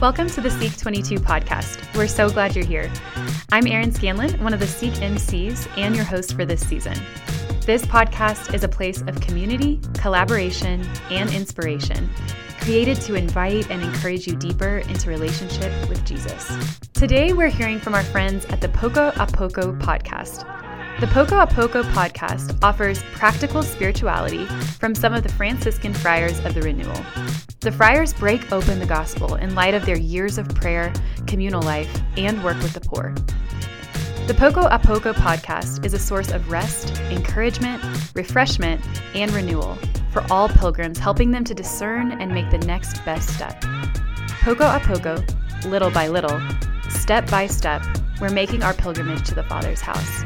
Welcome to the Seek 22 podcast. We're so glad you're here. I'm Erin Scanlon, one of the Seek MCs and your host for this season. This podcast is a place of community, collaboration, and inspiration, created to invite and encourage you deeper into relationship with Jesus. Today, we're hearing from our friends at the Poco a Poco podcast. The Poco a Poco podcast offers practical spirituality from some of the Franciscan friars of the Renewal. The friars break open the gospel in light of their years of prayer, communal life, and work with the poor. The Poco a Poco podcast is a source of rest, encouragement, refreshment, and renewal for all pilgrims, helping them to discern and make the next best step. Poco a Poco, little by little, step by step, we're making our pilgrimage to the Father's house.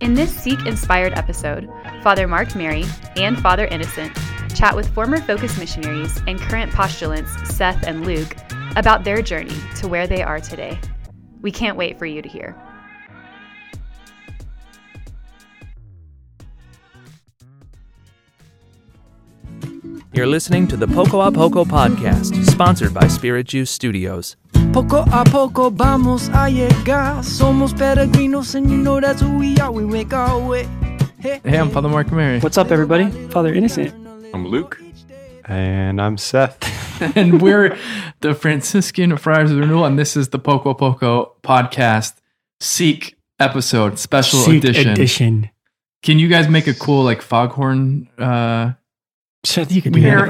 In this Seek inspired episode, Father Mark Mary and Father Innocent chat with former Focus missionaries and current postulants Seth and Luke about their journey to where they are today. We can't wait for you to hear. You're listening to the Poco a Poco podcast, sponsored by Spirit Juice Studios. Poco a poco vamos a llegar. Somos peregrinos, and you know that's who we are. We make our way. Hey, Hey, I'm Father Mark Mary. What's up, everybody? Father Innocent. I'm Luke. And I'm Seth. and we're the Franciscan Friars of the Renewal, and this is the Poco a Poco podcast Seek episode, special Seek edition. edition. Can you guys make a cool like foghorn? Uh, Seth, you can do that.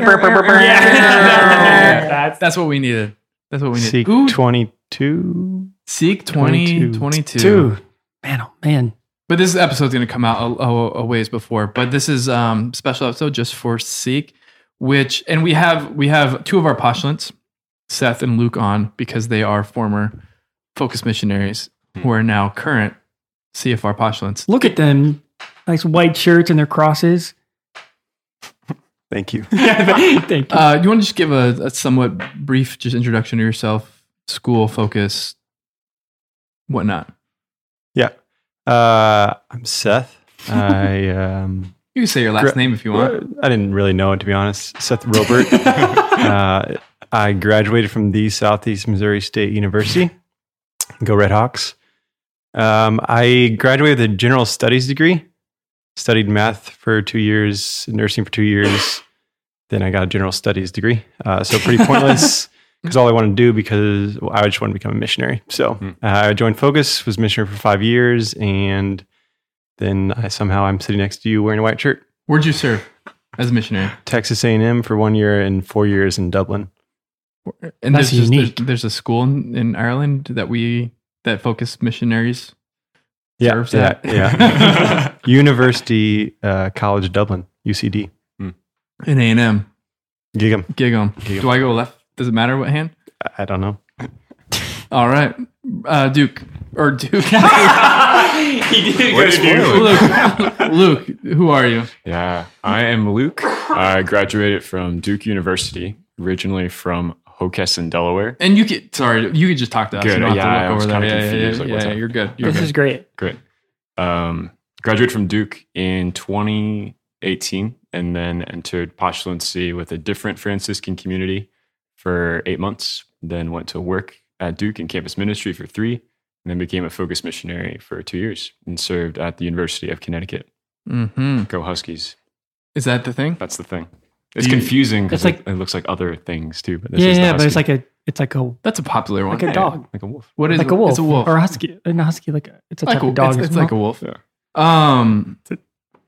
that's, that's what we needed. That's what we needed. Seek Ooh, 22. Seek 2022. Two. Man, oh man. But this episode's going to come out a, a, a ways before. But this is um special episode just for Seek, which and we have we have two of our postulants, Seth and Luke, on because they are former Focus missionaries who are now current CFR postulants. Look at them. Nice white shirts and their crosses. Thank you. Thank you. Uh, you want to just give a, a somewhat brief just introduction to yourself, school focus, whatnot. Yeah. Uh, I'm Seth. I um, You can say your last Gra- name if you want. I didn't really know it to be honest. Seth Robert. uh, I graduated from the Southeast Missouri State University. Go Red Hawks. Um, I graduated with a general studies degree. Studied math for two years, nursing for two years. Then I got a general studies degree. Uh, so pretty pointless because all I wanted to do because well, I just wanted to become a missionary. So Hmm. uh, I joined Focus, was missionary for five years, and then I somehow I'm sitting next to you wearing a white shirt. Where'd you serve as a missionary? Texas A&M for one year and four years in Dublin. And That's there's, just, there's, unique. there's a school in, in Ireland that we that focus missionaries Yeah, serves yeah, at. yeah. University uh, College Dublin, UCD. in A and M. Gig'em. Gig 'em. Gig 'em. Do I go left? Does it matter what hand? I- I don't know. All right, uh, Duke or Duke. he did Way to do. Luke, Luke, who are you? Yeah, I am Luke. I graduated from Duke University, originally from Hockessin, Delaware. And you could sorry, you could just talk to us. Good. You yeah, to I was kind of confused. Yeah, yeah, yeah, like, yeah, yeah you're good. You're this good. is great. Great. Um, graduated from Duke in 2018 and then entered postulancy with a different Franciscan community for eight months. Then went to work at Duke in campus ministry for three, and then became a focus missionary for two years and served at the University of Connecticut. hmm Go Huskies. Is that the thing? That's the thing. It's You- confusing because It's it, it looks like other things too. But this Yeah, is the yeah, but it's like a, it's like a, That's a popular one. like a Yeah, dog, like a wolf. What is like it? a wolf, It's a wolf. or a husky, and a husky, like a, it's a like type a, of dog. It's, it's well. like a wolf. Yeah. Um.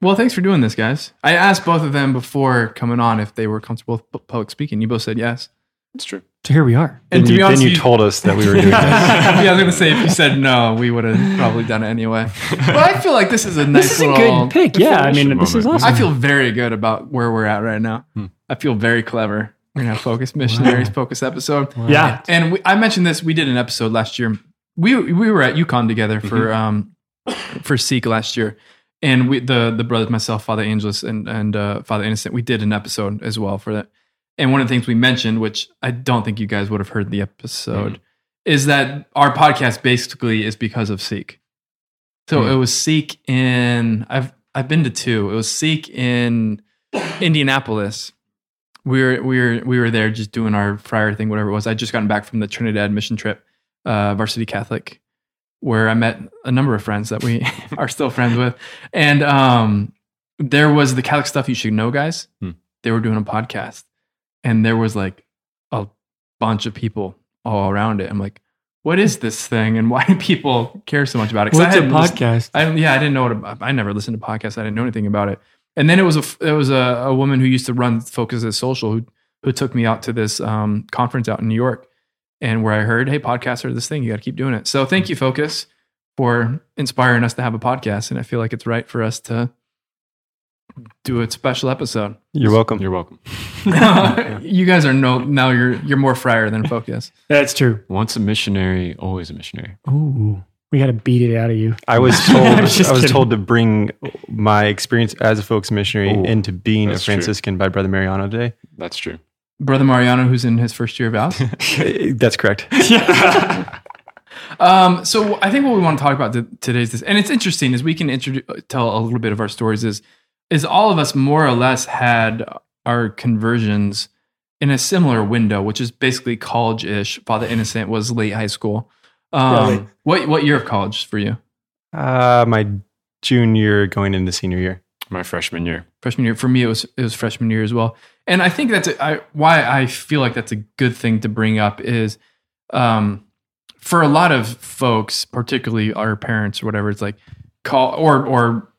Well, thanks for doing this, guys. I asked both of them before coming on if they were comfortable with public speaking. You both said yes. It's true. So here we are. And then to you, be honest, then you you- told us that we were doing this. yeah, I was gonna say if you said no, we would have probably done it anyway. But I feel like this is a nice This is a good pick. Yeah, I mean, fellowship this is awesome. I feel very good about where we're at right now. Hmm. I feel very clever. We're gonna focus missionaries, focus episode. yeah. And we, I mentioned this. We did an episode last year. We we were at UConn together for um for Seek last year, and we the the brothers myself, Father Angelus, and and uh, Father Innocent. We did an episode as well for that. And one of the things we mentioned, which I don't think you guys would have heard the episode, is that our podcast basically is because of Seek. So Hmm. it was Seek in I've I've been to two. It was Seek in Indianapolis, we were we were we were there just doing our friar thing, whatever it was. I'd just gotten back from the Trinidad mission trip, uh, Varsity Catholic, where I met a number of friends that we are still friends with, and um, there was the Catholic stuff you should know, guys. Hmm. They were doing a podcast, and there was like a bunch of people all around it. I'm like, what is this thing, and why do people care so much about it? 'Cause I What's a podcast? I yeah, I didn't know what I never listened to podcasts. I didn't know anything about it. And then it was a it was a, a woman who used to run Focus as Social who who took me out to this um, conference out in New York, and where I heard, hey, podcasts are this thing. You got to keep doing it. So thank you, Focus, for inspiring us to have a podcast. And I feel like it's right for us to do a special episode. You're welcome. You're welcome. you guys are no now you're you're more friar than Focus. That's true. Once a missionary, always a missionary. Ooh, we got to beat it out of you. I was told I'm I just was kidding. told to bring my experience as a Focus missionary Ooh, into being a that's true. Franciscan by Brother Mariano today. That's true. Brother Mariano, who's in his first year of vows. That's correct. Um, so I think what we want to talk about today is this, and it's interesting is we can introduce, tell a little bit of our stories. Is is all of us more or less had our conversions in a similar window, which is basically college-ish. Father Innocent was late high school. Um, Right. What what year of college for you? Uh, my junior going into senior year. My freshman year. freshman year. For me, it was it was freshman year as well. And I think that's a, I, why I feel like that's a good thing to bring up is, um, for a lot of folks, particularly our parents or whatever, it's like call or or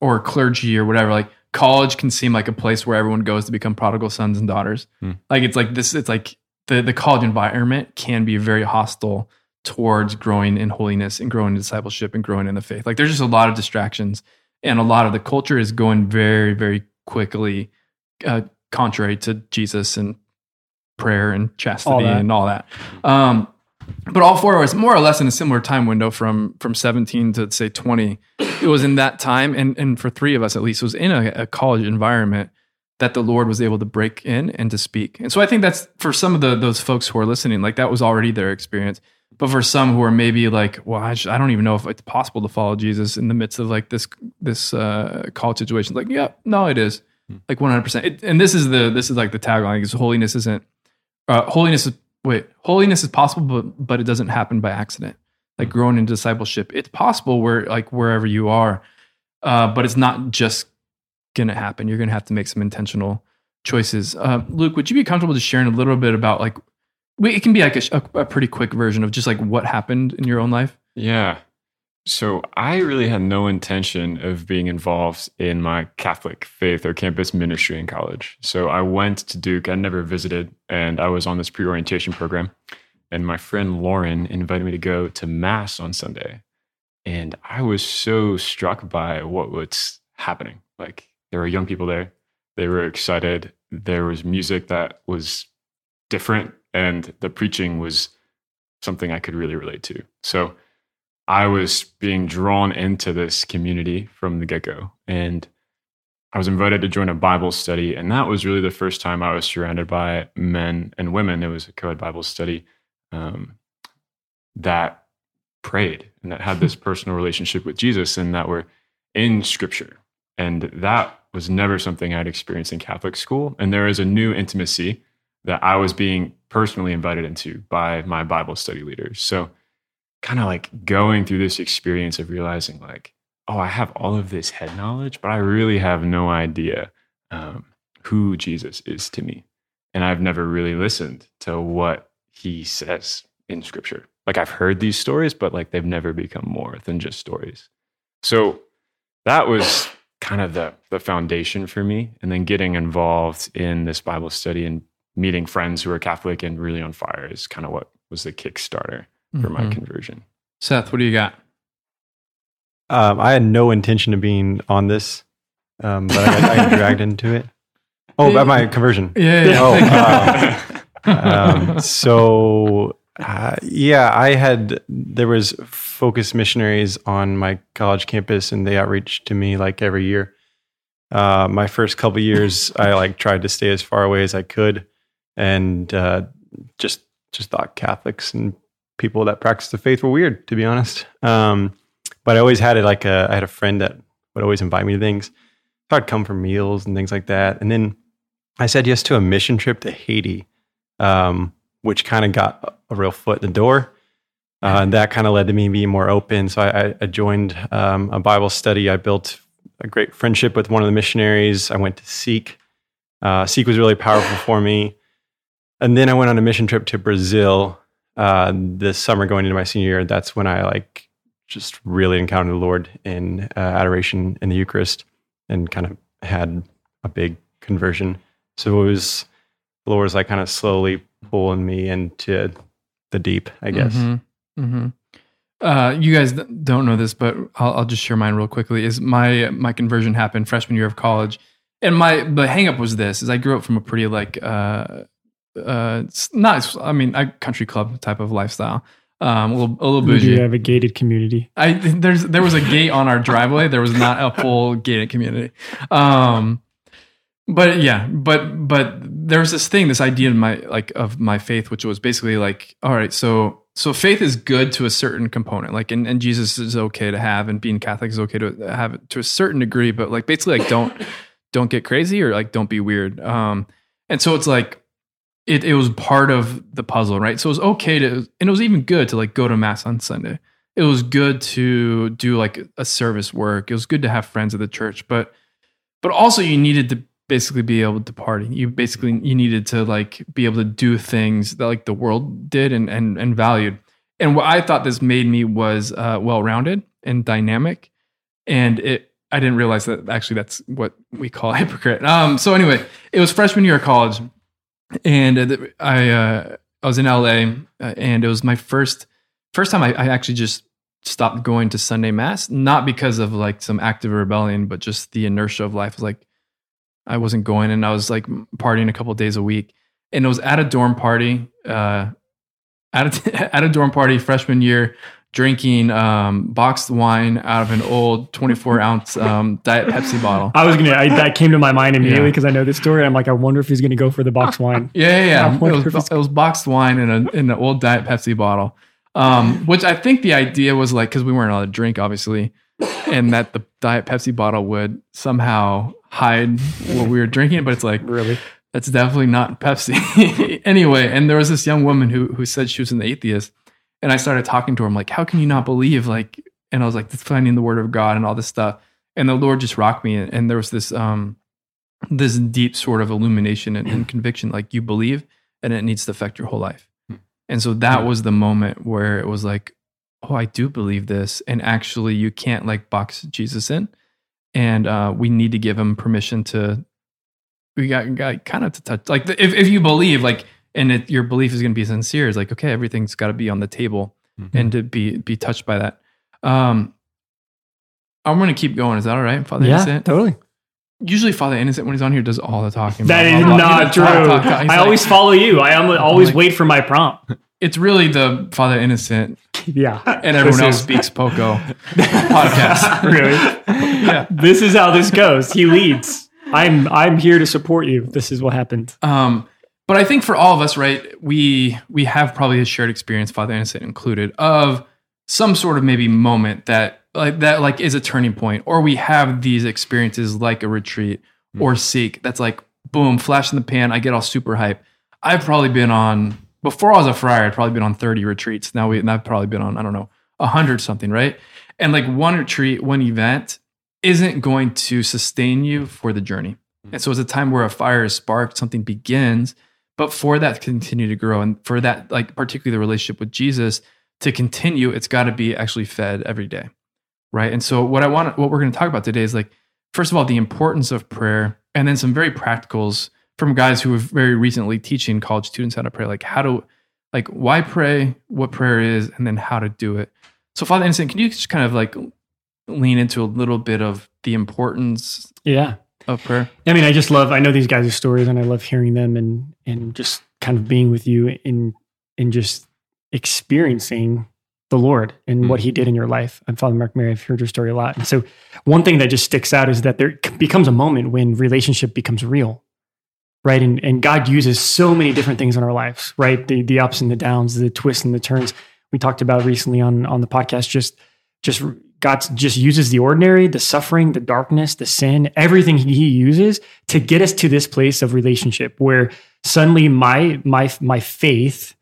or clergy or whatever. Like college can seem like a place where everyone goes to become prodigal sons and daughters. Hmm. Like it's like this. It's like the the college environment can be very hostile towards growing in holiness and growing in discipleship and growing in the faith. Like there's just a lot of distractions and a lot of the culture is going very very quickly uh, contrary to jesus and prayer and chastity that. and all that um, but all four of us more or less in a similar time window from from 17 to say 20 it was in that time and and for three of us at least it was in a, a college environment that the lord was able to break in and to speak. And so i think that's for some of the those folks who are listening like that was already their experience. But for some who are maybe like, well, I, just, I don't even know if it's possible to follow Jesus in the midst of like this this uh, college situation. Like, yeah, no, it is. Like one hundred percent. And this is the this is like the tagline: is holiness isn't uh, holiness is wait holiness is possible, but but it doesn't happen by accident. Like growing in discipleship, it's possible where like wherever you are, uh, but it's not just gonna happen. You're gonna have to make some intentional choices. Uh, Luke, would you be comfortable just sharing a little bit about like we, it can be like a, a pretty quick version of just like what happened in your own life. Yeah. So I really had no intention of being involved in my Catholic faith or campus ministry in college. So I went to Duke. I never visited, and I was on this pre-orientation program. And my friend Lauren invited me to go to mass on Sunday, and I was so struck by what was happening. Like there were young people there. They were excited. There was music that was different, and the preaching was something I could really relate to. So I was being drawn into this community from the get go. And I was invited to join a Bible study. And that was really the first time I was surrounded by men and women. It was a co ed Bible study um, that prayed and that had this personal relationship with Jesus and that were in scripture. And that was never something I'd experienced in Catholic school. And there is a new intimacy that I was being personally invited into by my Bible study leaders. So, kind of like going through this experience of realizing, like, oh, I have all of this head knowledge, but I really have no idea um, who Jesus is to me. And I've never really listened to what he says in scripture. Like, I've heard these stories, but like they've never become more than just stories. So, that was kind of the, the foundation for me. And then getting involved in this Bible study and meeting friends who are Catholic and really on fire is kind of what was the Kickstarter for my Mhm. conversion. Seth, what do you got? Um, I had no intention of being on this, um, but I got, I got dragged into it. Oh, about my conversion. Yeah. Oh, um, so uh, yeah, I had there was focus missionaries on my college campus, and they outreach to me like every year. Uh, my first couple years, I like tried to stay as far away as I could, and uh, just just thought Catholics and people that practice the faith were weird, to be honest. Um, but I always had it like a, I had a friend that would always invite me to things. So I'd come for meals and things like that, and then I said yes to a mission trip to Haiti, um, which kind of got a real foot in the door. Uh, and that kind of led to me being more open. So I, I joined um, a Bible study. I built a great friendship with one of the missionaries. I went to Seek. Uh, Seek was really powerful for me. And then I went on a mission trip to Brazil uh, this summer, going into my senior year. That's when I like just really encountered the Lord in uh, adoration in the Eucharist, and kind of had a big conversion. So it was the Lord was like kind of slowly pulling me into the deep, I guess. Mm-hmm. Mm-hmm. Uh, you guys don't know this, but I'll, I'll, just share mine real quickly. Is my my conversion happened freshman year of college, and my the hangup was this: is I grew up from a pretty like uh, uh, not I mean a country club type of lifestyle. Um, a little, a little bougie. We have a gated community. I there's there was a gate on our driveway. There was not a full gated community. Um, but yeah, but but there was this thing, this idea in my like of my faith, which was basically like, all right, so so faith is good to a certain component, like and, and Jesus is okay to have, and being Catholic is okay to have it to a certain degree, but like basically like don't don't get crazy or like don't be weird. Um, and so it's like it, it was part of the puzzle, right? So it was okay to, and it was even good to like go to mass on Sunday. It was good to do like a service work. It was good to have friends at the church, but, but also you needed to basically be able to party. You basically, you needed to like be able to do things that like the world did and, and, and valued. And what I thought this made me was uh, well-rounded and dynamic. And it, I didn't realize that actually that's what we call hypocrite. Um, so anyway, it was freshman year of college and I uh, I was in LA, uh, and it was my first first time I, I, actually just stopped going to Sunday mass, not because of like some active rebellion, but just the inertia of life. was like I wasn't going, and I was like partying a couple days a week, and it was at a dorm party, uh, at a, at a dorm party freshman year drinking um, boxed wine out of an old 24 ounce um, Diet Pepsi bottle. I was gonna. I, that came to my mind immediately because yeah. I know this story. I'm like, I wonder if he's gonna go for the boxed wine. yeah, yeah, yeah. It was, it was, boxed wine in a in an old Diet Pepsi bottle, um, which I think the idea was like because we weren't allowed to drink, obviously, and that the Diet Pepsi bottle would somehow hide what we were drinking. But it's like really. That's definitely not Pepsi. anyway, and there was this young woman who who said she was an atheist, and I started talking to her. I'm like, how can you not believe? Like, and I was like, finding the word of God and all this stuff. And the Lord just rocked me. And, there was this, um, this deep sort of illumination and, and, conviction, like you believe and it needs to affect your whole life. Hmm. And so that was the moment where it was like, oh, I do believe this. And actually you can't like box Jesus in. And uh, we need to give him permission to, we got, got kind of to touch, like if, if you believe, like and it, your belief is going to be sincere it's like okay everything's got to be on the table mm-hmm. and to be be touched by that. Um i'm going to keep going. Is that all right? Father yeah, innocent? totally. Usually father innocent when he's on here does all the talking. That is not true. talk, talk, talk. i like, always follow you. I always like, wait for my prompt. it's really the father innocent yeah. and everyone else speaks poco podcast. Really? Yeah. This is how this goes. He leads. I'm i'm here to support you. This is what happened. Um but I think for all of us, right, we we have probably a shared experience, Father Innocent included, of some sort of maybe moment that like that like is a turning point, or we have these experiences like a retreat mm. or seek that's like boom, flash in the pan. I get all super hype. I've probably been on before I was a friar. I'd probably been on thirty retreats. Now we, and I've probably been on I don't know a hundred something, right? And like one retreat, one event isn't going to sustain you for the journey. Mm. And so it's a time where a fire is sparked, something begins but for that to continue to grow and for that, like particularly the relationship with Jesus to continue, it's got to be actually fed every day. Right. And so what I want, what we're going to talk about today is like, first of all, the importance of prayer and then some very practicals from guys who are very recently teaching college students how to pray, like how to, like why pray, what prayer is, and then how to do it. So Father Innocent, can you just kind of like lean into a little bit of the importance yeah of prayer? I mean, I just love. I know these guys' stories, and I love hearing them, and and just kind of being with you in in just experiencing the Lord and mm. what He did in your life. And Father Mark Mary, I've heard your story a lot, and so one thing that just sticks out is that there becomes a moment when relationship becomes real, right? And and God uses so many different things in our lives, right? The the ups and the downs, the twists and the turns. We talked about recently on on the podcast, just just God just uses the ordinary, the suffering, the darkness, the sin, everything he uses to get us to this place of relationship where suddenly my my my faith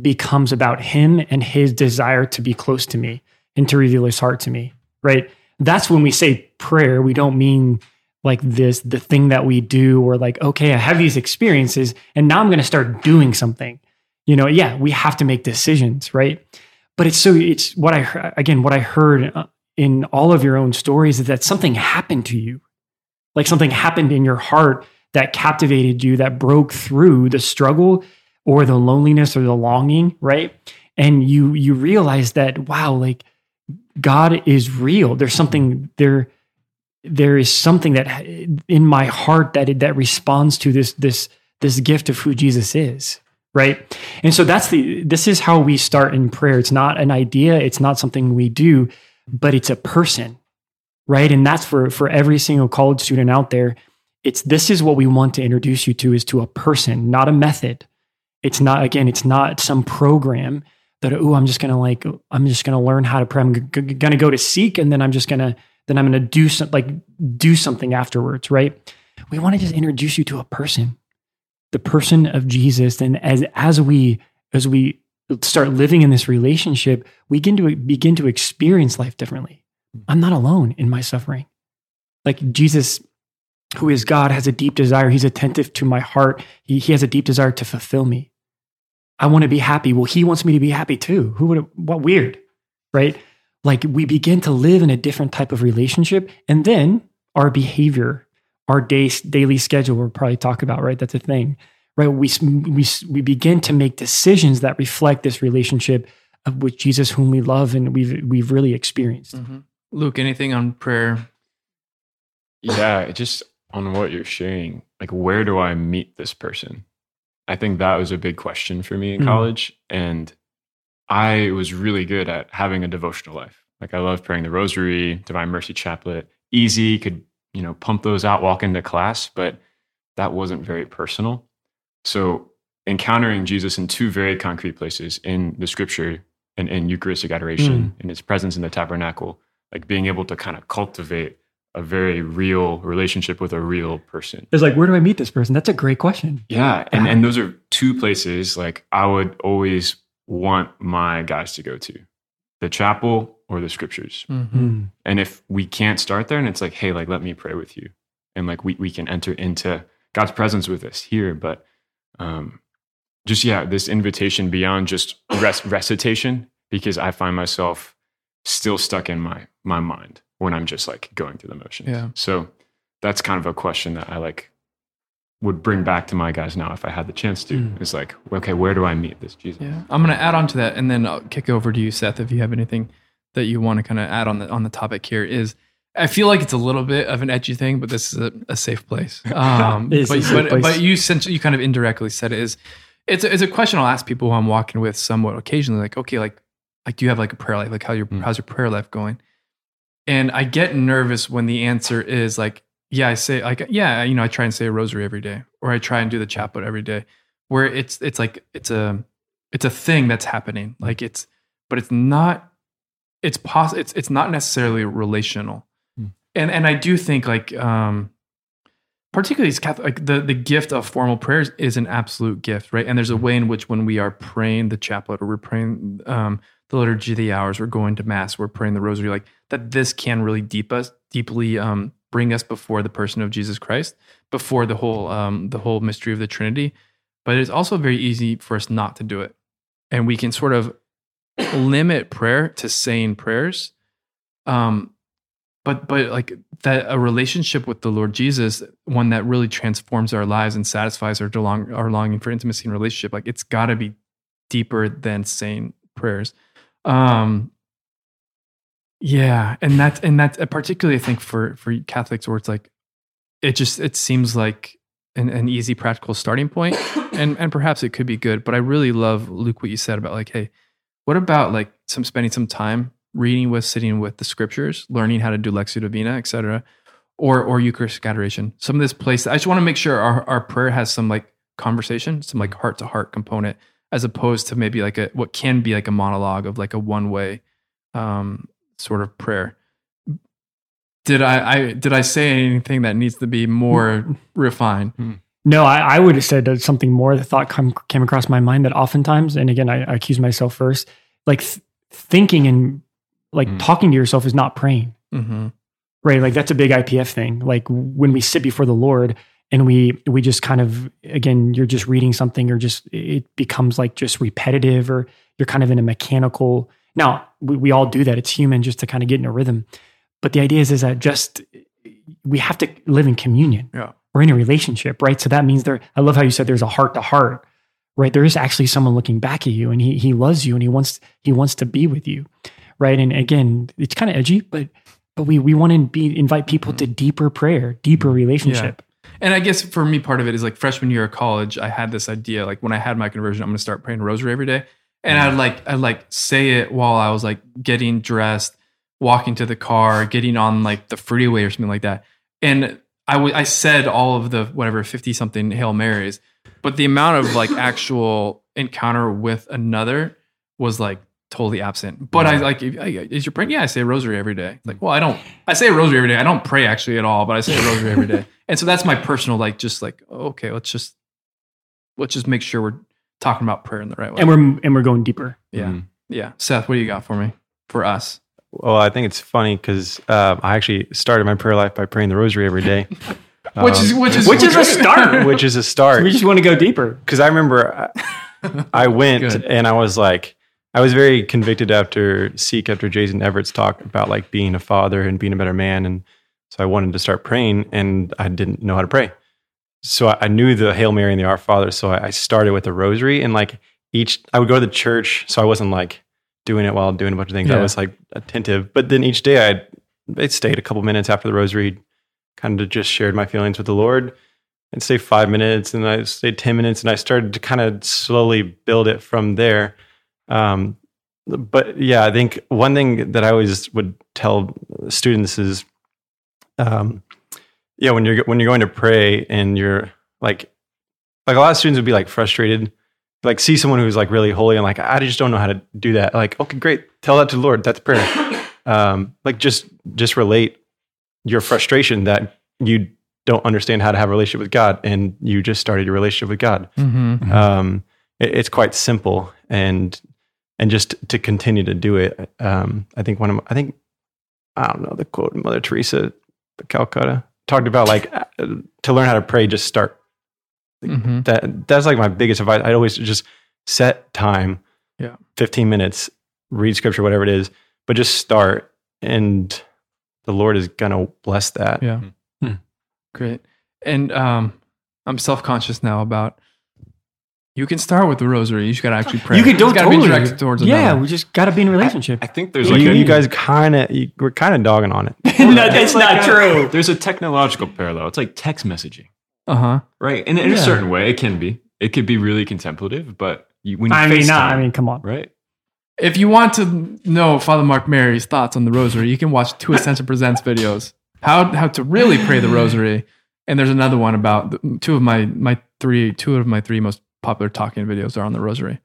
becomes about him and his desire to be close to me and to reveal his heart to me, right? That's when we say prayer, we don't mean like this the thing that we do or like okay, I have these experiences and now I'm going to start doing something. You know, yeah, we have to make decisions, right? But it's so it's what I again what I heard uh, in all of your own stories is that something happened to you. Like something happened in your heart that captivated you, that broke through the struggle or the loneliness or the longing, right? And you you realize that wow, like God is real. There's something there there is something that in my heart that that responds to this this this gift of who Jesus is right and so that's the this is how we start in prayer it's not an idea it's not something we do but it's a person, right? And that's for for every single college student out there. It's this is what we want to introduce you to is to a person, not a method. It's not again, it's not some program that oh, I'm just gonna like I'm just gonna learn how to pray. I'm g- g- gonna go to seek, and then I'm just gonna then I'm gonna do some like do something afterwards, right? We want to just introduce you to a person, the person of Jesus, and as as we as we start living in this relationship, we begin to begin to experience life differently. Hmm. I'm not alone in my suffering. Like Jesus, who is God, has a deep desire. He's attentive to my heart. He, he has a deep desire to fulfill me. I want to be happy. Well, he wants me to be happy too. Who would, what weird, right? Like we begin to live in a different type of relationship. And then our behavior, our day, daily schedule, we'll probably talk about, right? That's a thing right? We, we, we begin to make decisions that reflect this relationship of with Jesus, whom we love and we've, we've really experienced. Mm-hmm. Luke, anything on prayer? Yeah, just on what you're sharing, like where do I meet this person? I think that was a big question for me in mm. college. And I was really good at having a devotional life. Like I love praying the rosary, Divine Mercy Chaplet, easy, could, you know, pump those out, walk into class, but that wasn't very personal. So encountering Jesus in two very concrete places in the scripture and in Eucharistic adoration, mm. in his presence in the tabernacle, like being able to kind of cultivate a very real relationship with a real person. It's like, where do I meet this person? That's a great question. Yeah. And, and those are two places like I would always want my guys to go to the chapel or the scriptures. Mm-hmm. And if we can't start there and it's like, hey, like, let me pray with you. And like, we, we can enter into God's presence with us here. But um, just yeah, this invitation beyond just res- recitation, because I find myself still stuck in my my mind when I'm just like going through the motions. Yeah. So that's kind of a question that I like would bring back to my guys now if I had the chance to. Mm. It's like, okay, where do I meet this Jesus? Yeah. I'm going to add on to that and then I'll kick over to you, Seth, if you have anything that you want to kind of add on the on the topic here is I feel like it's a little bit of an edgy thing, but this is a, a safe place. Um, but, but, place. but, you you kind of indirectly said it is, it's a, it's a question I'll ask people who I'm walking with somewhat occasionally, like, okay, like, like, do you have like a prayer life? Like how your, mm. how's your prayer life going? And I get nervous when the answer is like, yeah, I say like, yeah, you know, I try and say a rosary every day, or I try and do the chaplet every day where it's, it's like, it's a, it's a thing that's happening. Like it's, but it's not, it's possible. It's, it's not necessarily relational and and I do think like um particularly Catholic, like the, the gift of formal prayers is an absolute gift, right? And there's a way in which when we are praying the chaplet or we're praying um, the liturgy of the hours, we're going to mass, we're praying the rosary, like that this can really deep us, deeply um, bring us before the person of Jesus Christ, before the whole um, the whole mystery of the Trinity. But it's also very easy for us not to do it, and we can sort of limit prayer to saying prayers. Um, but but like that a relationship with the Lord Jesus, one that really transforms our lives and satisfies our long, our longing for intimacy and relationship, like it's got to be deeper than saying prayers. Um, yeah, and that's and that's particularly I think for for Catholics where it's like it just it seems like an, an easy practical starting point, and and perhaps it could be good. But I really love Luke what you said about like, hey, what about like some spending some time reading with, sitting with the scriptures, learning how to do Lectio Divina, etc., or or Eucharistic adoration. Some of this place, I just want to make sure our, our prayer has some like conversation, some like heart to heart component, as opposed to maybe like a what can be like a monologue of like a one way um, sort of prayer. Did I, I did I say anything that needs to be more refined? No, I, I would have said that something more. The thought come, came across my mind that oftentimes, and again, I, I accuse myself first, like th- thinking and like Mm. talking to yourself is not praying, Mm-hmm. right? Like that's a big IPF thing. Like when we sit before the Lord and we we just kind of again, you're just reading something, or just it becomes like just repetitive, or you're kind of in a mechanical. Now we, we all do that. It's human just to kind of get in a rhythm, but the idea is is that just we have to live in communion Yeah. we're in a relationship, right? So that means there, I love how you said there's a heart to heart, right? There is actually someone looking back at you and he, he loves you and he wants, he wants to be with you. Right. And again, it's kind of edgy, but, but we, we want to be, invite people to mm-hmm. deeper prayer, deeper mm-hmm. relationship. And I guess for me, part of it is like freshman year of college, I had this idea, like when I had my conversion, I'm going to start praying rosary every day. And mm-hmm. I'd like, I'd like say it while I was like getting dressed, walking to the car, getting on like the freeway or something like that. And I w- I said all of the whatever 50 something Hail Marys, but the amount of like actual encounter with another was like totally absent. But I like, if, I, is your praying? Yeah, I say a rosary every day. Like, well, I don't, I say a rosary every day. I don't pray actually at all, but I say a rosary every day. And so that's my personal, like, just like, okay, let's just, let's just make sure we're talking about prayer in the right way. And we're, and we're going deeper. yeah. Mhm. Yeah. Seth, what do you got for me? For us? Well, I think it's funny because um, I actually started my prayer life by praying the rosary every day, which is, which is, Which is a start. which is a start. we just want to go deeper. because I remember I, I went Good. and I was like, I was very convicted after Seek, after Jason Evert's talk about like being a father and being a better man. And so I wanted to start praying and I didn't know how to pray. So I, I knew the Hail Mary and the Our Father. So I, I started with the rosary and like each, I would go to the church. So I wasn't like doing it while doing a bunch of things. I was like attentive. But then each day I'd, I stayed a couple minutes after the rosary, kind of just shared my feelings with the Lord. I'd stay five minutes and I stayed 10 minutes and I started to kind of slowly build it from there. Um, but yeah, I think one thing that I always would tell students is, um, yeah, when you're, when you're going to pray and you're like, like a lot of students would be like frustrated, like see someone who's like really holy and like, I just don't know how to do that. Like, okay, great. Tell that to the Lord. That's prayer. Um, like just, just relate your frustration that you don't understand how to have a relationship with God and you just started your relationship with God. Mm-hmm. Um, it- it's quite simple and and just to continue to do it. Um, I think one of my, I think I don't know the quote Mother Teresa, the Calcutta talked about like uh, to learn how to pray, just start. Mm-hmm. That that's like my biggest advice. I always just set time, Yeah. fifteen minutes, read scripture, whatever it is, but just start, and the Lord is gonna bless that. Yeah. Hmm. Great. And um, I'm self conscious now about you can start with the rosary. You just got to actually pray. You could It's don't gotta totally. be directed towards yeah, another. we just got to be in a relationship. I think there's You, like a, you guys kind of we're kind of dogging on it. no, that's not true. there's a technological parallel. It's like text messaging, Uh huh. right? And in Yeah. a certain way, it can be. It could be really contemplative, but you, when you I mean, FaceTime, not. I mean, come on. right? If you want to know Father Mark Mary's thoughts on the rosary, you can watch two Ascension Presents videos. How how to really pray the rosary, and there's another one about the, two of my my three two of my three most popular talking videos are on the rosary.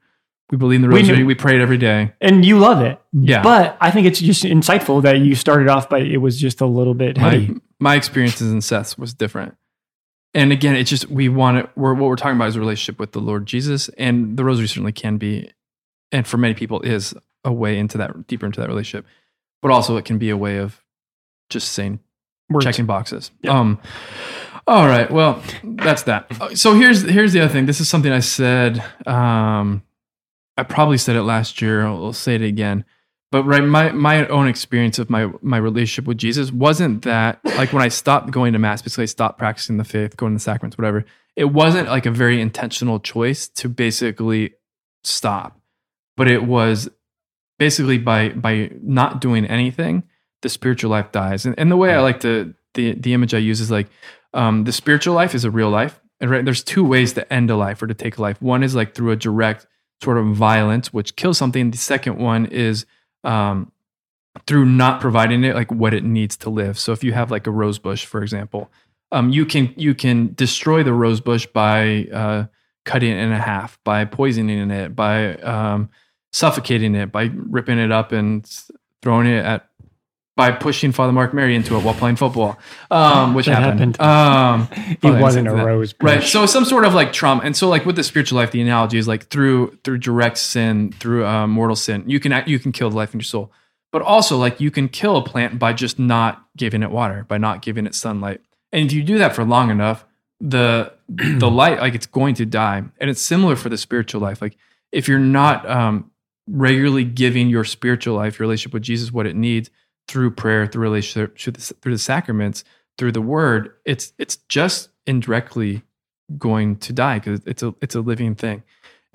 We believe in the rosary. knew- We, pray it every day. And you love it. Yeah. But I think it's just insightful that you started off by it was just a little bit heavy. my my experiences in Seth's was different. And again, it's just we want it. We're, what we're talking about is a relationship with the Lord Jesus, and the Rosary certainly can be, and for many people is a way into that deeper into that relationship. But also, it can be a way of just saying Words. checking boxes. Um, all right. Well, that's that. Uh, So here's here's the other thing. This is something I said. Um, I probably said it last year. I'll, I'll say it again. But right, my my own experience of my my relationship with Jesus wasn't that like when I stopped going to mass, basically I stopped practicing the faith, going to the sacraments, whatever. It wasn't like a very intentional choice to basically stop, but it was basically by by not doing anything, the spiritual life dies. And, and the way I like to the the image I use is like um, the spiritual life is a real life. And right, there's two ways to end a life or to take a life. One is like through a direct sort of violence, which kills something. The second one is um, through not providing it like what it needs to live. So if you have like a rose bush, for example, um, you can you can destroy the rose bush by uh, cutting it in half, by poisoning it, by um, suffocating it, by ripping it up and throwing it at by pushing Father Mark Mary into it while playing football, um, which That happened. happened. Um, He wasn't a that. rose right? So some sort of like trauma, and so like with the spiritual life, the analogy is like through through direct sin, through uh, mortal sin, you can act, you can kill the life in your soul, but also like you can kill a plant by just not giving it water, by not giving it sunlight, and if you do that for long enough, the the light like it's going to die, and it's similar for the spiritual life. Like if you're not um, regularly giving your spiritual life, your relationship with Jesus, what it needs through prayer, through relationship, through the, through the sacraments, through the Word, it's it's just indirectly going to die because it's a it's a living thing,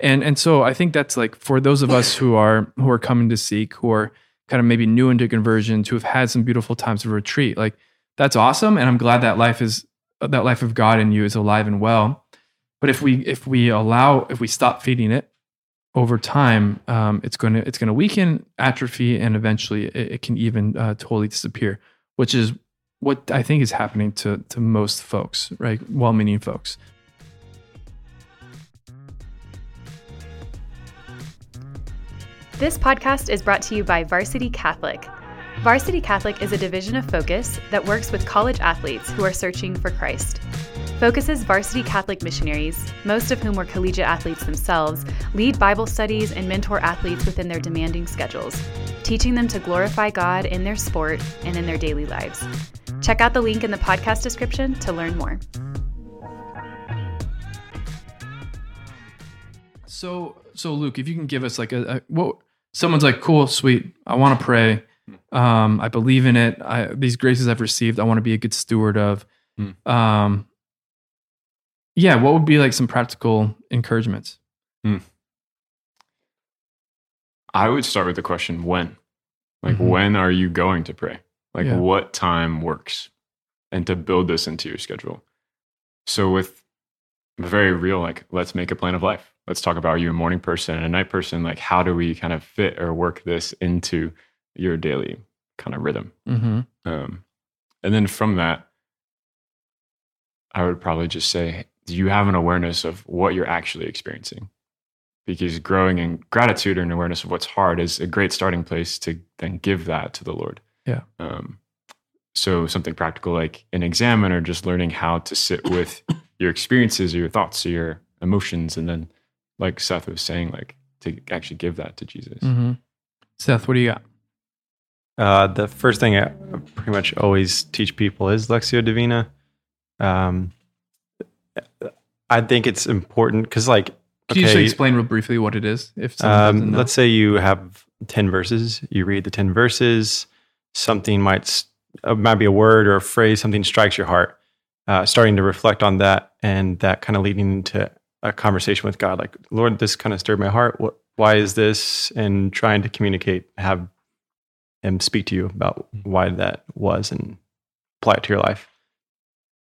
and and so I think that's like for those of us who are who are coming to seek, who are kind of maybe new into conversions, who have had some beautiful times of retreat, like that's awesome, and I'm glad that life is that life of God in you is alive and well. But if we if we allow if we stop feeding it over time, um, it's going to it's going to weaken, atrophy, and eventually it, it can even uh, totally disappear. Which is what I think is happening to to most folks, right? Well-meaning folks. This podcast is brought to you by Varsity Catholic. Varsity Catholic is a division of Focus that works with college athletes who are searching for Christ. Focus's Varsity Catholic missionaries, most of whom were collegiate athletes themselves, lead Bible studies and mentor athletes within their demanding schedules, teaching them to glorify God in their sport and in their daily lives. Check out the link in the podcast description to learn more. So so Luke, if you can give us like a, a what someone's like, cool, sweet, I want to pray. Um, I believe in it. I, these graces I've received, I want to be a good steward of. Hmm. Um, yeah, what would be like some practical encouragements? I would start with the question when. Like, Mhm. when are you going to pray? Like, Yeah. what time works? And to build this into your schedule. So, with very real, like, let's make a plan of life. Let's talk about are you a morning person and a night person? Like, how do we kind of fit or work this into your daily kind of rhythm? Mm-hmm. Um, and then from that, I would probably just say, do you have an awareness of what you're actually experiencing? Because growing in gratitude and awareness of what's hard is a great starting place to then give that to the Lord. Yeah. Um, so something practical like an examen or just learning how to sit with your experiences or your thoughts or your emotions. And then, like Seth was saying, like to actually give that to Jesus. Mm-hmm. Seth, what do you got? Uh, the first thing I pretty much always teach people is Lectio Divina. Um, I think it's important because, like, Can you just explain real briefly what it is? If um, let's say you have 10 verses, you read the 10 verses, something might, uh, might be a word or a phrase, something strikes your heart, uh, starting to reflect on that and that kind of leading into a conversation with God, like, Lord, this kind of stirred my heart. What, why is this? And trying to communicate, have Him speak to you about why that was and apply it to your life.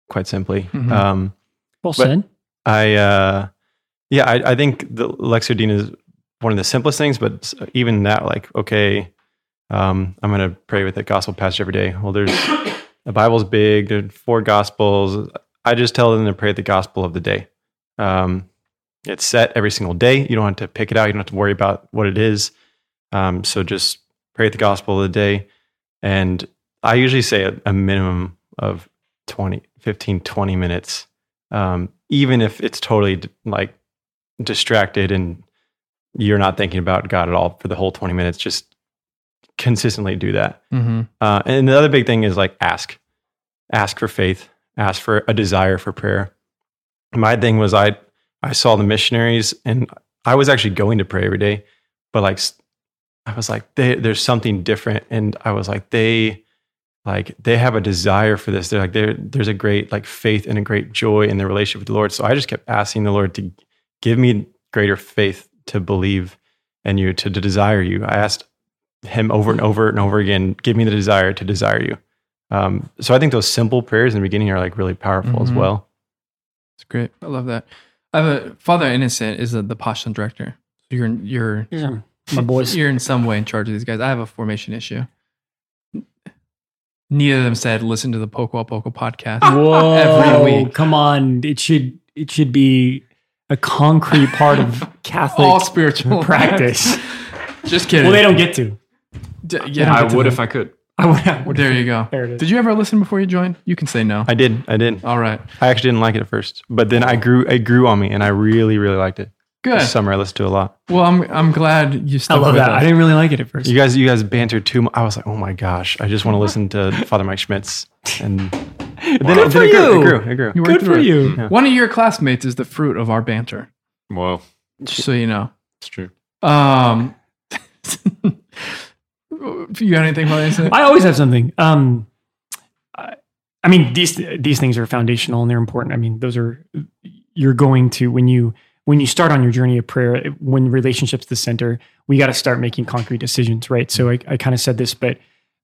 Quite simply. Mhm. Um, Well But- said. I uh yeah, I, I think the Lectio Divina is one of the simplest things, but even that, like, okay, um, I'm gonna pray with the gospel passage every day. Well, there's the Bible's big, there's four gospels. I just tell them to pray the gospel of the day. Um, it's set every single day. You don't have to pick it out, you don't have to worry about what it is. Um, so just pray the gospel of the day. And I usually say a, a minimum of 20, 15, 20 minutes um, even if it's totally like distracted and you're not thinking about God at all for the whole 20 minutes, just consistently do that. mm-hmm. Uh, and the other big thing is like ask, ask for faith, ask for a desire for prayer. My thing was I, I saw the missionaries and I was actually going to pray every day, but like, I was like, they, there's something different. And I was like, they, like they have a desire for this. They're like, there, there's a great like faith and a great joy in the relationship with the Lord. So I just kept asking the Lord to give me greater faith to believe in you, to, to desire you. I asked him over and over and over again, give me the desire to desire you. Um, so I think those simple prayers in the beginning are like really powerful as Mhm. well. It's great. I love that. I have a Father Innocent is the, the Passion director. You're you're Yeah, my boys. You're in some way in charge of these guys. I have a formation issue. Neither of them said listen to the Poco a Poco podcast Whoa! every week. Come on, it should it should be a concrete part of Catholic All spiritual practice. Just kidding. Well, they don't get to. D- yeah, I to would them. if I could. I would, what There you go. There it is. Did you ever listen before you joined? You can say no. I did. I did. All right. I actually didn't like it at first, but then I grew. It grew on me, and I really, really liked it. Good. This summer, I listened to a lot. Well, I'm I'm glad you I love with that. I didn't really like it at first. You guys, you guys bantered too much. I was like, oh my gosh, I just want to listen to Father Mike Schmitz, and then, it, then for it grew. you. It grew. It grew. You Good worked for through it. you. Yeah. One of your classmates is the fruit of our banter. Well, Just so you know. it's true. Um, you got anything about anything? I always have something. Um, I, I mean, these these things are foundational and they're important. I mean, those are you're going to when you when you start on your journey of prayer. When relationships the center, we got to start making concrete decisions, right? So I, I kind of said this, but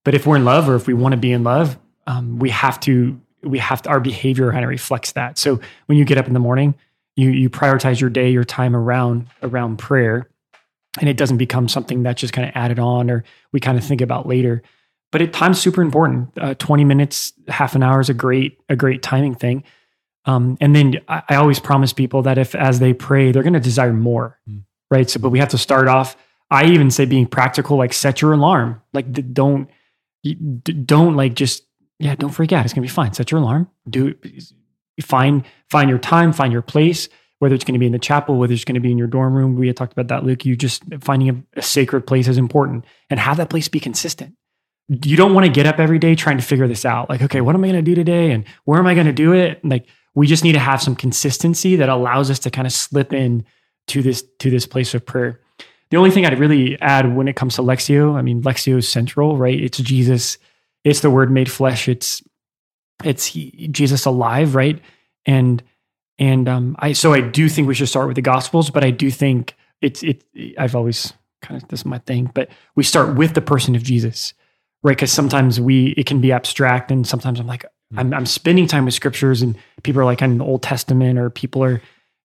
but if we're in love or if we want to be in love, um, we have to we have to our behavior kind of reflects that. So when you get up in the morning, you you prioritize your day, your time around around prayer and it doesn't become something that's just kind of added on or we kind of think about later. But it time's super important. Uh, Twenty minutes, half an hour is a great a great timing thing. Um, and then I, I always promise people that if as they pray, they're going to desire more, Mm. right? So, but we have to start off. I even say being practical, like set your alarm. Like don't don't like just yeah, don't freak out. It's gonna be fine. Set your alarm. Do find find your time, find your place whether it's going to be in the chapel, whether it's going to be in your dorm room. We had talked about that, Luke. You just finding a, a sacred place is important and have that place be consistent. You don't want to get up every day trying to figure this out. Like, okay, what am I going to do today? And where am I going to do it? Like, we just need to have some consistency that allows us to kind of slip in to this, to this place of prayer. The only thing I'd really add when it comes to Lectio, I mean, Lectio is central, right? It's Jesus. It's the word made flesh. It's, it's he, Jesus alive, right? And, and um, I so I do think we should start with the Gospels, but I do think it's it. I've always kind of this is my thing, but we start with the person of Jesus, right? Because sometimes we it can be abstract, and sometimes I'm like I'm I'm spending time with scriptures, and people are like in the Old Testament, or people are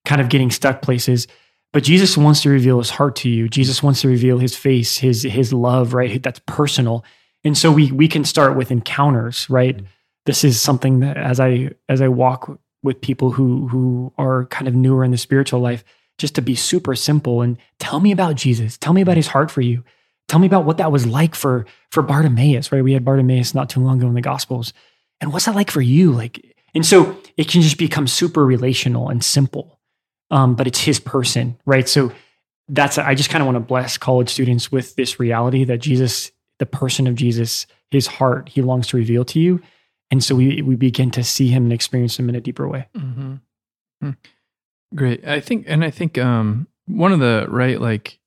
kind of getting stuck places. But Jesus wants to reveal His heart to you. Jesus wants to reveal His face, His His love, right? That's personal, and so we we can start with encounters, right? Mm-hmm. This is something that as I as I walk with people who who are kind of newer in the spiritual life just to be super simple and tell me about Jesus tell me about his heart for you tell me about what that was like for for Bartimaeus right we had Bartimaeus not too long ago in the gospels and what's that like for you like and so it can just become super relational and simple um, but it's his person right so that's I just kind of want to bless college students with this reality that Jesus the person of Jesus his heart he longs to reveal to you and so we we begin to see him and experience him in a deeper way. Mm-hmm. Great. I think, and I think um, one of the right, like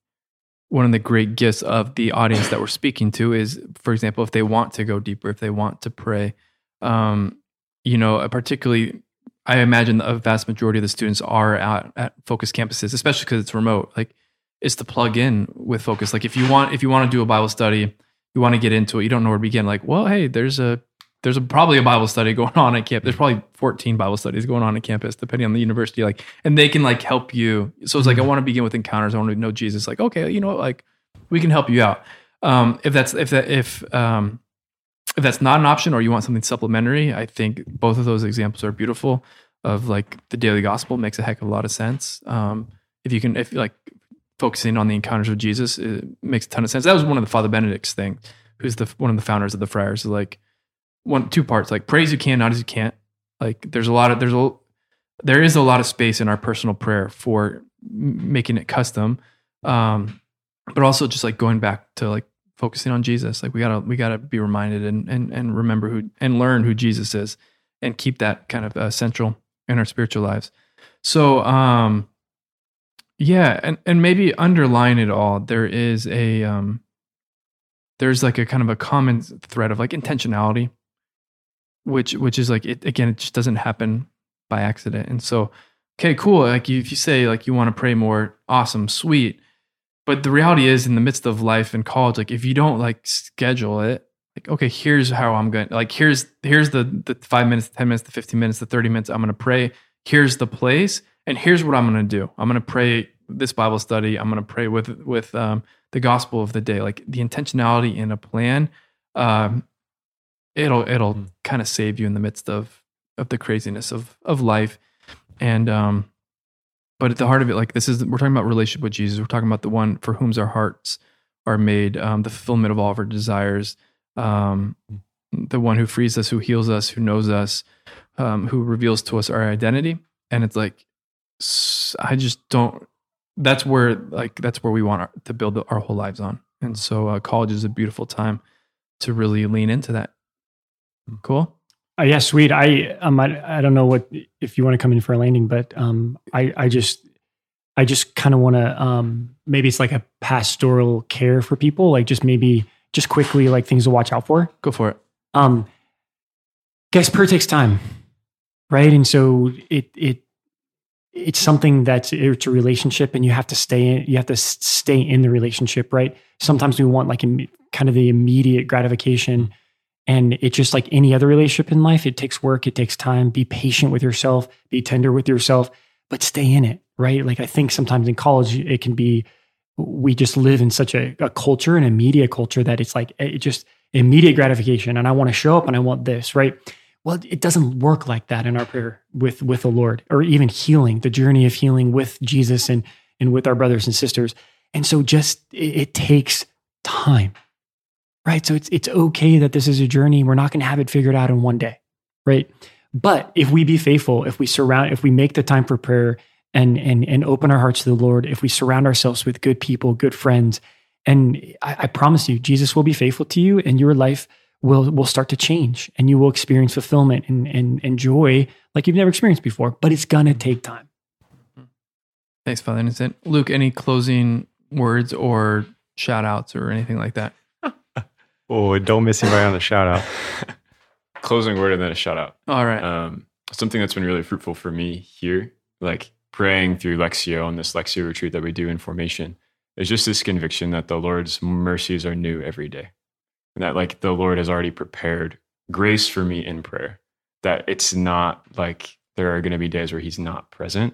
one of the great gifts of the audience that we're speaking to is, for example, if they want to go deeper, if they want to pray, um, you know, uh, particularly, I imagine a vast majority of the students are out at Focus campuses, especially because it's remote. Like, it's to plug in with Focus. Like, if you want, if you want to do a Bible study, you want to get into it, you don't know where to begin. Like, well, hey, there's a there's a, probably a Bible study going on at camp. There's probably 14 Bible studies going on at campus, depending on the university. Like, and they can like help you. So it's like I want to begin with encounters. I want to know Jesus. Like, okay, you know what? Like, we can help you out. Um, if that's if that if um, if that's not an option, or you want something supplementary, I think both of those examples are beautiful. Of like the daily gospel makes a heck of a lot of sense. Um, if you can, if like focusing on the encounters of Jesus, it makes a ton of sense. That was one of the Father Benedict's thing, who's the one of the founders of the friars. Is like one two parts like pray as you can not as you can't like there's a lot of there's a there is a lot of space in our personal prayer for making it custom um but also just like going back to like focusing on jesus. Like we gotta we gotta be reminded and and and remember who and learn who jesus is and keep that kind of uh, central in our spiritual lives. So um yeah and and maybe underline it all there is a um there's like a kind of a common thread of like intentionality which which is like it again it just doesn't happen by accident. And so okay cool. Like if you say like you want to pray more awesome sweet but the reality is in the midst of life and college like if you don't like schedule it like okay here's how i'm going like here's here's the the five minutes the 10 minutes the 15 minutes the 30 minutes i'm going to pray. Here's the place and here's what i'm going to do. I'm going to pray this bible study. I'm going to pray with with um, the gospel of the day. Like the intentionality in a plan um, it'll it'll Mm. kind of save you in the midst of of the craziness of of life. And um but at the heart of it like this is we're talking about relationship with jesus we're talking about the one for whom our hearts are made um the fulfillment of all of our desires um, the one who frees us, who heals us, who knows us, um, who reveals to us our identity. And it's like, I just don't. That's where like that's where we want our, to build our whole lives on. And so uh, college is a beautiful time to really lean into that. Cool. Uh, yeah, sweet. I um, I, I don't know what if you want to come in for a landing, but um, I I just I just kind of want to um, maybe it's like a pastoral care for people, like just maybe just quickly like things to watch out for. Go for it. Um, guys, prayer takes time, right? And so it it it's something that's it's a relationship, and you have to stay in. You have to stay in the relationship, right? Sometimes we want like imme- kind of the immediate gratification, and it's just like any other relationship in life. It takes work. It takes time. Be patient with yourself. Be tender with yourself, but stay in it, right? Like I think sometimes in college it can be. We just live in such a, a culture and a media culture that it's like it just immediate gratification and I want to show up and I want this, right? Well, it doesn't work like that in our prayer with with the Lord or even healing, the journey of healing with Jesus and and with our brothers and sisters. And so just it, it takes time. Right? So it's it's okay that this is a journey. We're not going to have it figured out in one day, right? But if we be faithful, if we surround if we make the time for prayer and and and open our hearts to the Lord, if we surround ourselves with good people, good friends, and I, I promise you, Jesus will be faithful to you, and your life will will start to change, and you will experience fulfillment and and, and joy like you've never experienced before. But it's gonna mm-hmm. take time. Thanks, Father Innocent. Luke, any closing words or shout outs or anything like that? Oh, don't miss anybody on the shout out. Closing word and then a shout out. All right. um, something that's been really fruitful for me here, like praying through Lectio and this Lectio retreat that we do in formation, is just this conviction that the Lord's mercies are new every day. And that like the Lord has already prepared grace for me in prayer. That it's not like there are going to be days where he's not present.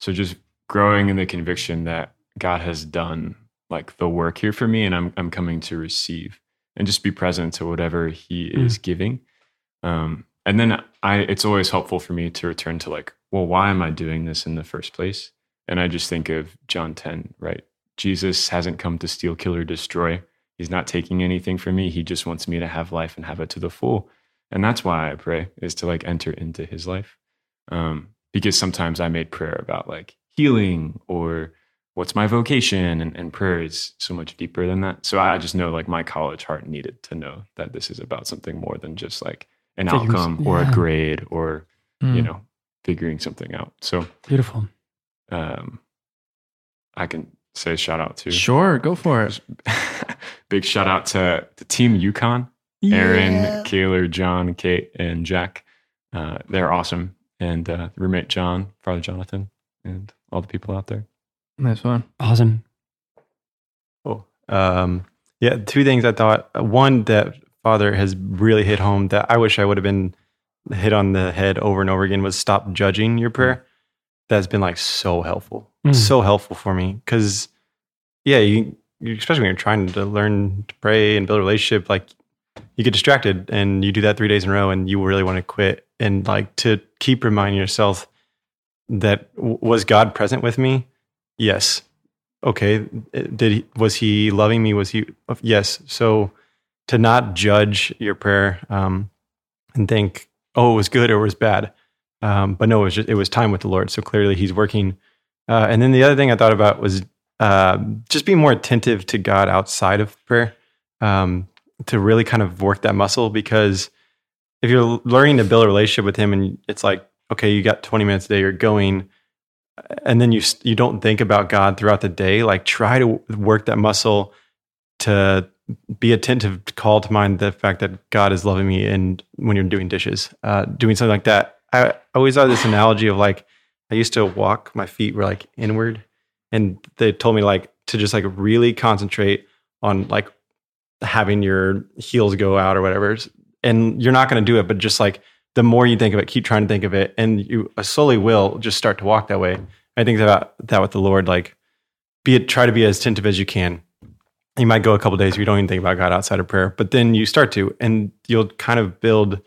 So just growing in the conviction that God has done like the work here for me and I'm I'm coming to receive and just be present to whatever he is giving. Um, and then I, it's always helpful for me to return to like, well, why am I doing this in the first place? And I just think of John 10, right? Jesus hasn't come to steal, kill, or destroy. He's not taking anything from me. He just wants me to have life and have it to the full. And that's why I pray is to like enter into his life. Um, because sometimes I made prayer about like healing or what's my vocation and, and prayer is so much deeper than that. So I just know like my college heart needed to know that this is about something more than just like an Figures- outcome or yeah. a grade or you Mm. know figuring something out. So Beautiful. um, I can say shout out to Sure, go for it. big shout out to the team UConn, Aaron, Kaylor, John, Kate, and Jack. Uh, they're awesome, and uh, roommate John, Father Jonathan, and all the people out there. Nice one. Awesome. Cool. Um, yeah, two things I thought. One that Father has really hit home that I wish I would have been hit on the head over and over again was stop judging your prayer. That's been like so helpful, Mm. so helpful for me because yeah, you, you especially when you're trying to learn to pray and build a relationship, like you get distracted and you do that three days in a row and you really want to quit and like to keep reminding yourself that w- was God present with me? Yes. Okay. Did he, was he loving me? Was he? Yes. So to not judge your prayer um, and think, oh, it was good or it was bad. Um, but no, it was just, it was time with the Lord. So clearly he's working. Uh, and then the other thing I thought about was uh, just being more attentive to God outside of prayer um, to really kind of work that muscle because if you're learning to build a relationship with him and it's like, okay, you got 20 minutes a day, you're going, and then you you don't think about God throughout the day, like try to work that muscle to be attentive, to call to mind the fact that God is loving me, and when you're doing dishes, uh, doing something like that. I always thought this analogy of like I used to walk, my feet were like inward, and they told me like to just like really concentrate on like having your heels go out or whatever, and you're not going to do it, but just like the more you think of it, keep trying to think of it, and you slowly will just start to walk that way. I think about that with the Lord, like be it, try to be as attentive as you can. You might go a couple days where you don't even think about God outside of prayer, but then you start to, and you'll kind of build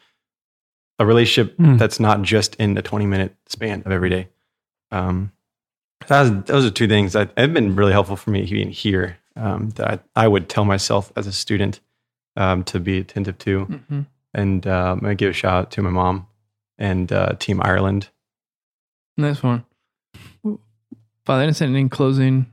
a relationship Mm. that's not just in the 20 minute span of every day. Um, was, those are two things that have been really helpful for me being here. Um, that I, I would tell myself as a student um, to be attentive to. hmm And um, I give a shout out to my mom and uh, Team Ireland. Nice one. Father Innocent, in closing,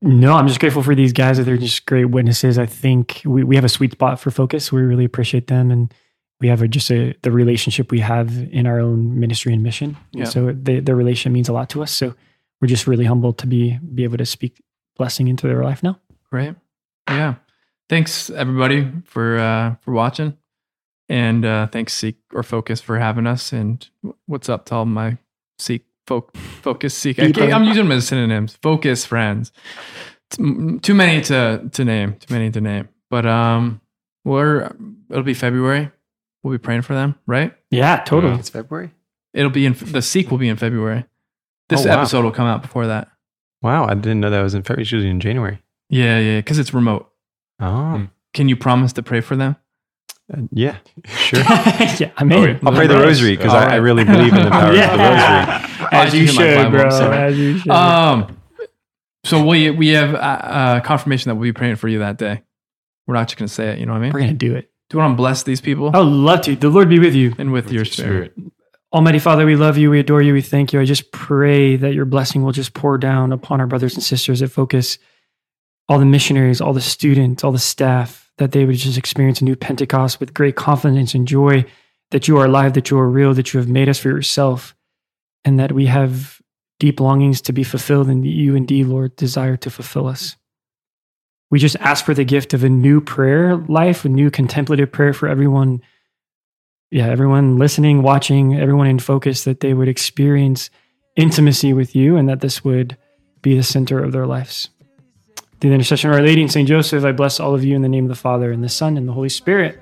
No, I'm just grateful for these guys. That they're just great witnesses. I think we, we have a sweet spot for Focus. We really appreciate them. And we have a, just a, the relationship we have in our own ministry and mission. Yeah. So the, the relation means a lot to us. So we're just really humbled to be, be able to speak blessing into their life now. Great. Yeah. Thanks everybody for uh for watching. And uh thanks Seek or Focus for having us. And what's up to all my Seek folk Focus Seek. I People. am using them as synonyms. Focus friends. T- Too many to to name. Too many to name. But um we're it'll be February. We'll be praying for them, right? Yeah, totally. It's February. It'll be in the Seek will be in February. This Oh, wow. episode will come out before that. Wow, I didn't know that was in February. It's usually in January. Yeah, yeah, because it's remote. Oh, Can you promise to pray for them? Uh, yeah, sure. yeah, I mean, yeah. I'll pray the rosary because I, I really believe in the power of the rosary. As you should, Bible, bro. As you should. Um, so we we have uh, uh, confirmation that we'll be praying for you that day. We're not just going to say it. You know what I mean? We're going to do it. Do you want to bless these people I would love to. The Lord be with you. and with, your spirit? Almighty Father, we love you. We adore you. We thank you. I just pray that your blessing will just pour down upon our brothers and sisters at Focus, all the missionaries, all the students, all the staff, that they would just experience a new Pentecost with great confidence and joy that you are alive, that you are real, that you have made us for yourself, and that we have deep longings to be fulfilled, and you indeed, Lord, desire to fulfill us. We just ask for the gift of a new prayer life, a new contemplative prayer for everyone yeah, everyone listening, watching, everyone in Focus, that they would experience intimacy with you and that this would be the center of their lives. Through the intercession of Our Lady and St. Joseph, I bless all of you in the name of the Father and the Son and the Holy Spirit.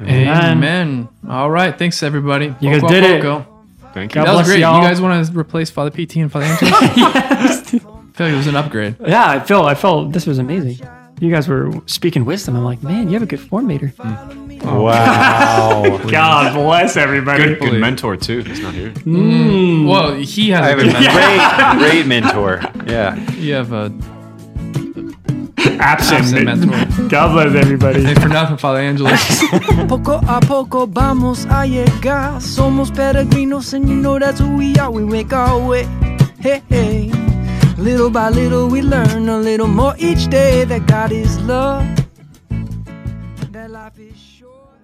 Amen. Amen. All right. Thanks everybody. You guys Poco, did it. poco. Thank you. God That was bless great. y'all. You guys want to replace Father PT and Father Angel? yes. I feel like it was an upgrade. Yeah, I felt I felt this was amazing. You guys were speaking wisdom. I'm like, man, you have a good formator. Wow. God bless everybody. Good, good mentor too. He's not here. Mm. Well, he has I a have a good mentor. great, great mentor. Yeah. You have a Absent, absent mentor. God bless everybody. Hey, for nothing, Father Angelus. Poco a poco vamos a llegar. Somos peregrinos, and you know that's who we are. We make our way. Hey, hey. Little by little, we learn a little more each day that God is love. That life is short.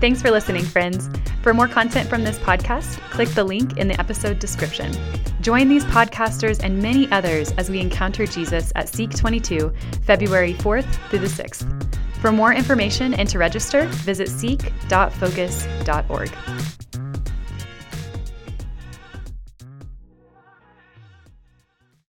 Thanks for listening, friends. For more content from this podcast, click the link in the episode description. Join these podcasters and many others as we encounter Jesus at Seek 22, February 4th through the 6th. For more information and to register, visit seek.focus.org.